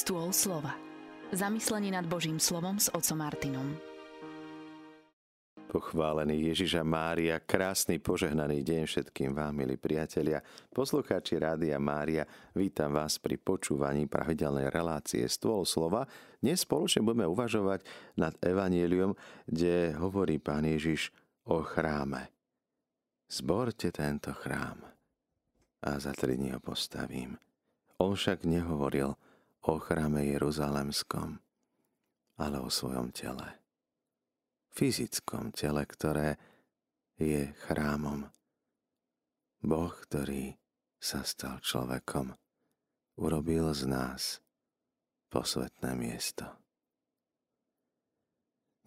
Stôl slova. Zamyslenie nad Božím slovom s otcom Martinom. Pochválený Ježiša Mária, krásny požehnaný deň všetkým vám, milí priatelia. Poslucháči Rádia Mária, vítam vás pri počúvaní pravidelnej relácie Stôl slova. Dnes spoločne budeme uvažovať nad Evangelium, kde hovorí pán Ježiš o chráme. Zborte tento chrám a za tri dní ho postavím. On však nehovoril o chráme Jeruzalemskom, ale o svojom tele. Fyzickom tele, ktoré je chrámom. Boh, ktorý sa stal človekom, urobil z nás posvetné miesto.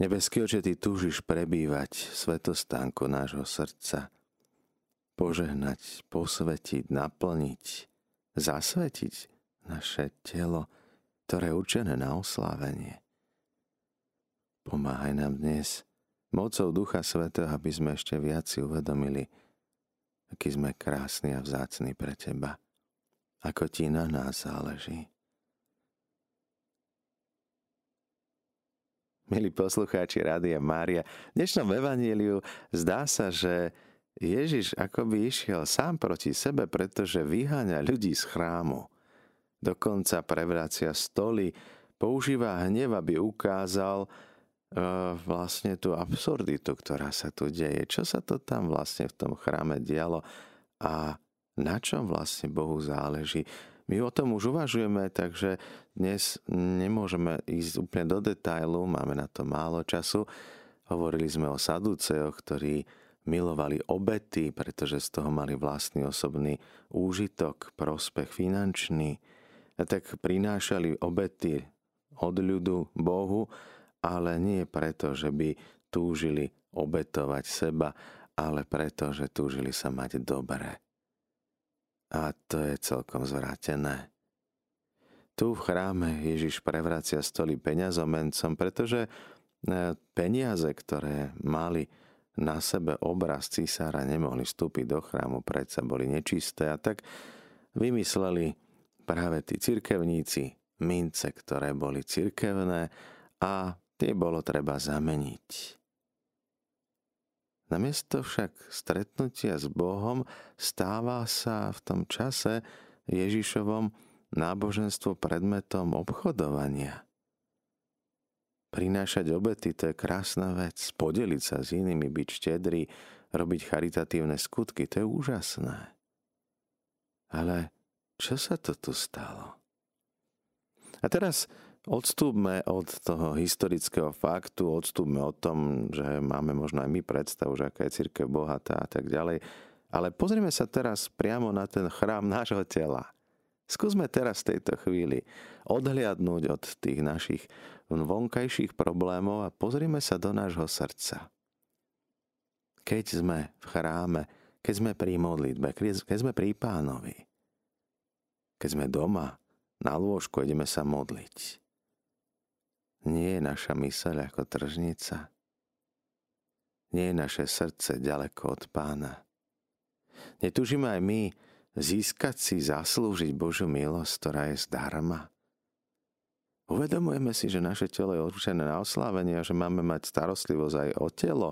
Nebeský oče, Ty túžiš prebývať v svetostánku nášho srdca, požehnať, posvetiť, naplniť, zasvetiť naše telo, ktoré je určené na oslávenie. Pomáhaj nám dnes mocou Ducha Svetého, aby sme ešte viac si uvedomili, aký sme krásni a vzácni pre Teba, ako Ti na nás záleží. Milí poslucháči Rádia Mária, v dnešnom evaníliu zdá sa, že Ježiš akoby išiel sám proti sebe, pretože vyháňa ľudí z chrámu. Dokonca prevracia stoly, používa hnev, aby ukázal uh, vlastne tú absurditu, ktorá sa tu deje. Čo sa to tam vlastne v tom chráme dialo a na čom vlastne Bohu záleží. My o tom už uvažujeme, takže dnes nemôžeme ísť úplne do detailu, máme na to málo času. Hovorili sme o Saduceoch, ktorí milovali obety, pretože z toho mali vlastný osobný úžitok, prospech finančný. Tak prinášali obety od ľudu Bohu, ale nie preto, že by túžili obetovať seba, ale preto, že túžili sa mať dobre. A to je celkom zvrátené. Tu v chráme Ježiš prevracia stoly peňazomencom, pretože e, peniaze, ktoré mali na sebe obraz císára nemohli vstúpiť do chrámu, predsa boli nečisté a tak vymysleli práve tí cirkevníci mince, ktoré boli cirkevné a tie bolo treba zameniť. Namiesto však stretnutia s Bohom stáva sa v tom čase Ježišovom náboženstvo predmetom obchodovania – Prinášať obety, to je krásna vec. Podeliť sa s inými, byť štedrý, robiť charitatívne skutky, to je úžasné. Ale čo sa to tu stalo? A teraz odstúpme od toho historického faktu, odstúpme od tom, že máme možno aj my predstavu, že aká je církev bohatá a tak ďalej. Ale pozrieme sa teraz priamo na ten chrám nášho tela. Skúsme teraz v tejto chvíli odhliadnúť od tých našich vonkajších problémov a pozrime sa do nášho srdca. Keď sme v chráme, keď sme pri modlitbe, keď sme pri pánovi, keď sme doma, na lôžku ideme sa modliť. Nie je naša myseľ ako tržnica. Nie je naše srdce ďaleko od pána. Netúžime aj my získať si, zaslúžiť Božu milosť, ktorá je zdarma. Uvedomujeme si, že naše telo je určené na oslávenie a že máme mať starostlivosť aj o telo,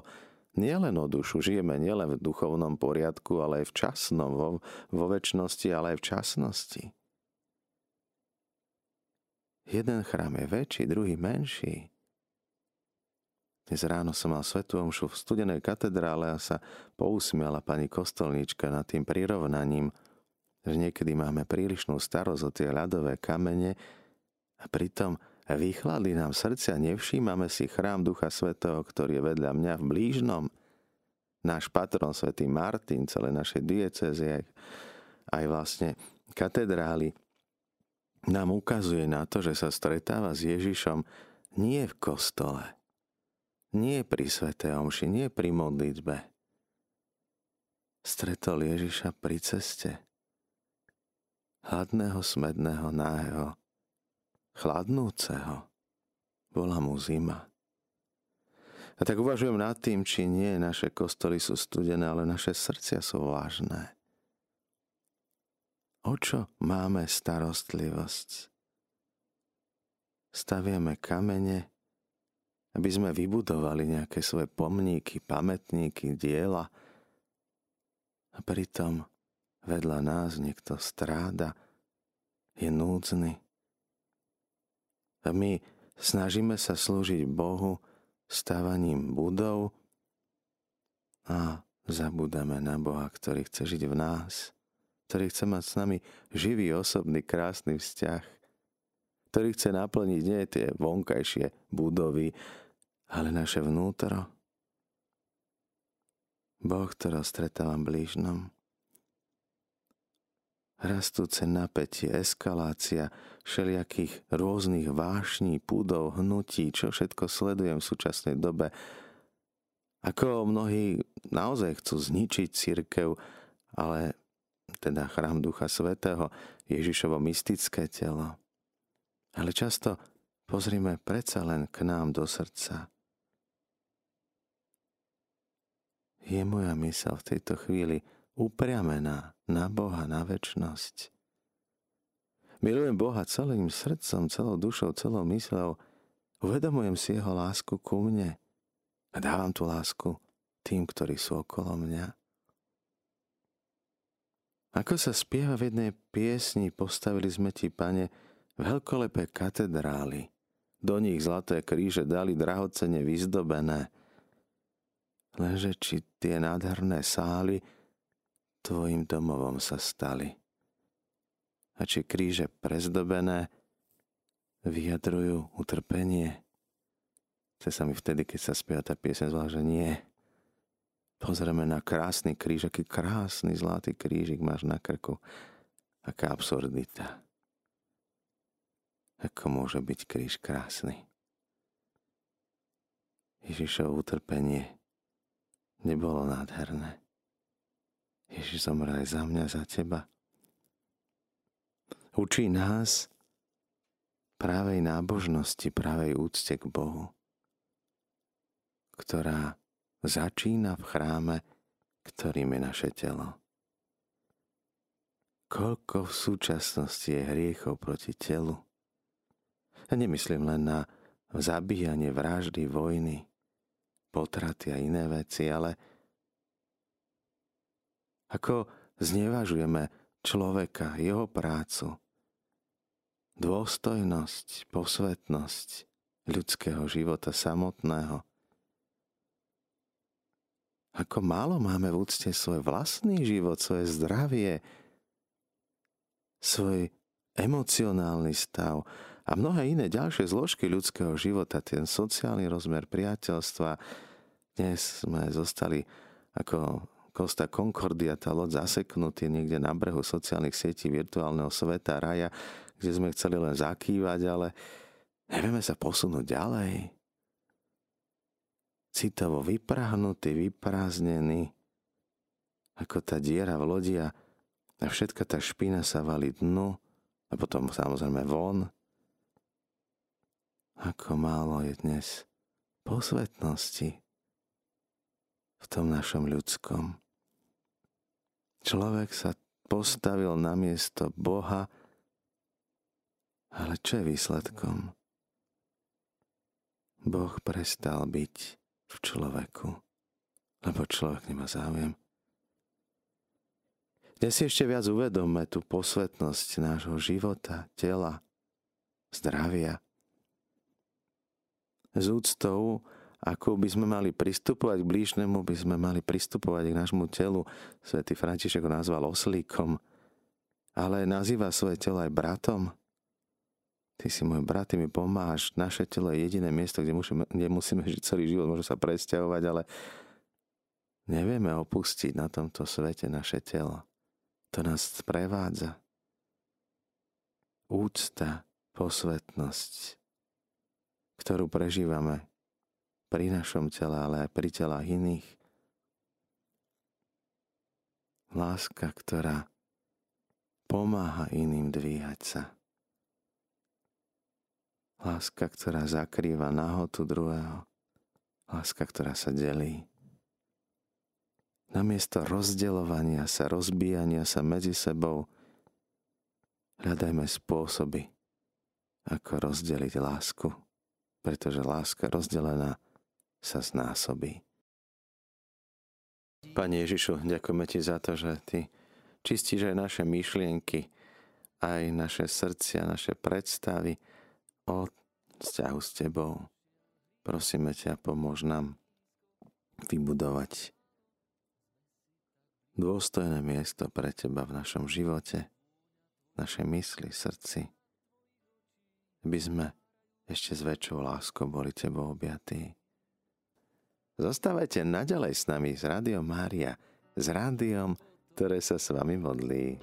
nielen o dušu. Žijeme nielen v duchovnom poriadku, ale aj v časnom, vo, vo väčšnosti, ale aj v časnosti. Jeden chrám je väčší, druhý menší. Dnes ráno som mal svetú omšu v studenej katedrále a sa pousmiala pani kostolníčka nad tým prirovnaním, že niekedy máme prílišnú starosť o tie ľadové kamene, a pritom vychladli nám srdcia, nevšímame si chrám Ducha Svetého, ktorý je vedľa mňa v blížnom. Náš patron, svätý Martin, celé naše diecezy, aj, aj vlastne katedrály, nám ukazuje na to, že sa stretáva s Ježišom nie v kostole, nie pri Svetej Omši, nie pri modlitbe. Stretol Ježiša pri ceste. Hladného, smedného, náhého, chladnúceho. Bola mu zima. A tak uvažujem nad tým, či nie naše kostoly sú studené, ale naše srdcia sú vážne. O čo máme starostlivosť? staviame kamene, aby sme vybudovali nejaké svoje pomníky, pamätníky, diela a pritom vedľa nás niekto stráda, je núdzny. A my snažíme sa slúžiť Bohu stávaním budov a zabúdame na Boha, ktorý chce žiť v nás, ktorý chce mať s nami živý, osobný, krásny vzťah, ktorý chce naplniť nie tie vonkajšie budovy, ale naše vnútro. Boh, ktorého stretávam blížnom. Rastúce napätie, eskalácia všelijakých rôznych vášní, púdov, hnutí, čo všetko sledujem v súčasnej dobe. Ako mnohí naozaj chcú zničiť církev, ale teda chrám Ducha Svetého, Ježišovo mystické telo. Ale často pozrime predsa len k nám do srdca. je moja mysel v tejto chvíli upriamená na Boha, na väčnosť. Milujem Boha celým srdcom, celou dušou, celou myslou. Uvedomujem si jeho lásku ku mne a dávam tú lásku tým, ktorí sú okolo mňa. Ako sa spieva v jednej piesni, postavili sme ti, pane, veľkolepé katedrály. Do nich zlaté kríže dali drahocene vyzdobené – Lenže či tie nádherné sály tvojim domovom sa stali. A či kríže prezdobené vyjadrujú utrpenie. Chce sa mi vtedy, keď sa spieva tá piesen, zvlášť, že nie. Pozrieme na krásny kríž, aký krásny zlatý krížik máš na krku. Aká absurdita. Ako môže byť kríž krásny? Ježišovo utrpenie nebolo nádherné. Ježiš zomrel aj za mňa, za teba. Učí nás právej nábožnosti, právej úcte k Bohu, ktorá začína v chráme, ktorým je naše telo. Koľko v súčasnosti je hriechov proti telu. Ja nemyslím len na zabíjanie, vraždy, vojny, potraty a iné veci, ale ako znevažujeme človeka, jeho prácu, dôstojnosť, posvetnosť ľudského života samotného. Ako málo máme v úcte svoj vlastný život, svoje zdravie, svoj emocionálny stav, a mnohé iné ďalšie zložky ľudského života, ten sociálny rozmer priateľstva. Dnes sme zostali ako Costa Concordia, tá loď zaseknutý niekde na brehu sociálnych sietí virtuálneho sveta, raja, kde sme chceli len zakývať, ale nevieme sa posunúť ďalej. Citovo vyprahnutý, vyprázdnený, ako tá diera v lodi a všetka tá špina sa valí dnu a potom samozrejme von ako málo je dnes posvetnosti v tom našom ľudskom. Človek sa postavil na miesto Boha, ale čo je výsledkom? Boh prestal byť v človeku, lebo človek nemá záujem. Dnes si ešte viac uvedomme tú posvetnosť nášho života, tela, zdravia, s úctou, ako by sme mali pristupovať k blížnemu, by sme mali pristupovať k nášmu telu. Svetý František ho nazval oslíkom, ale nazýva svoje telo aj bratom. Ty si môj brat, ty mi pomáhaš. Naše telo je jediné miesto, kde musíme, kde musíme žiť celý život. Môžeme sa presťahovať, ale nevieme opustiť na tomto svete naše telo. To nás sprevádza. Úcta, posvetnosť, ktorú prežívame pri našom tele, ale aj pri telách iných. Láska, ktorá pomáha iným dvíhať sa. Láska, ktorá zakrýva nahotu druhého. Láska, ktorá sa delí. Namiesto rozdeľovania sa, rozbíjania sa medzi sebou, hľadajme spôsoby, ako rozdeliť lásku, pretože láska rozdelená sa znásobí. Pane Ježišu, ďakujeme Ti za to, že Ty čistíš aj naše myšlienky, aj naše srdcia, naše predstavy o vzťahu s Tebou. Prosíme ťa, pomôž nám vybudovať dôstojné miesto pre Teba v našom živote, našej mysli, srdci, aby sme ešte s väčšou láskou boli Tebou objatí. Zostávajte naďalej s nami z Rádiom Mária, s rádiom, ktoré sa s vami modlí.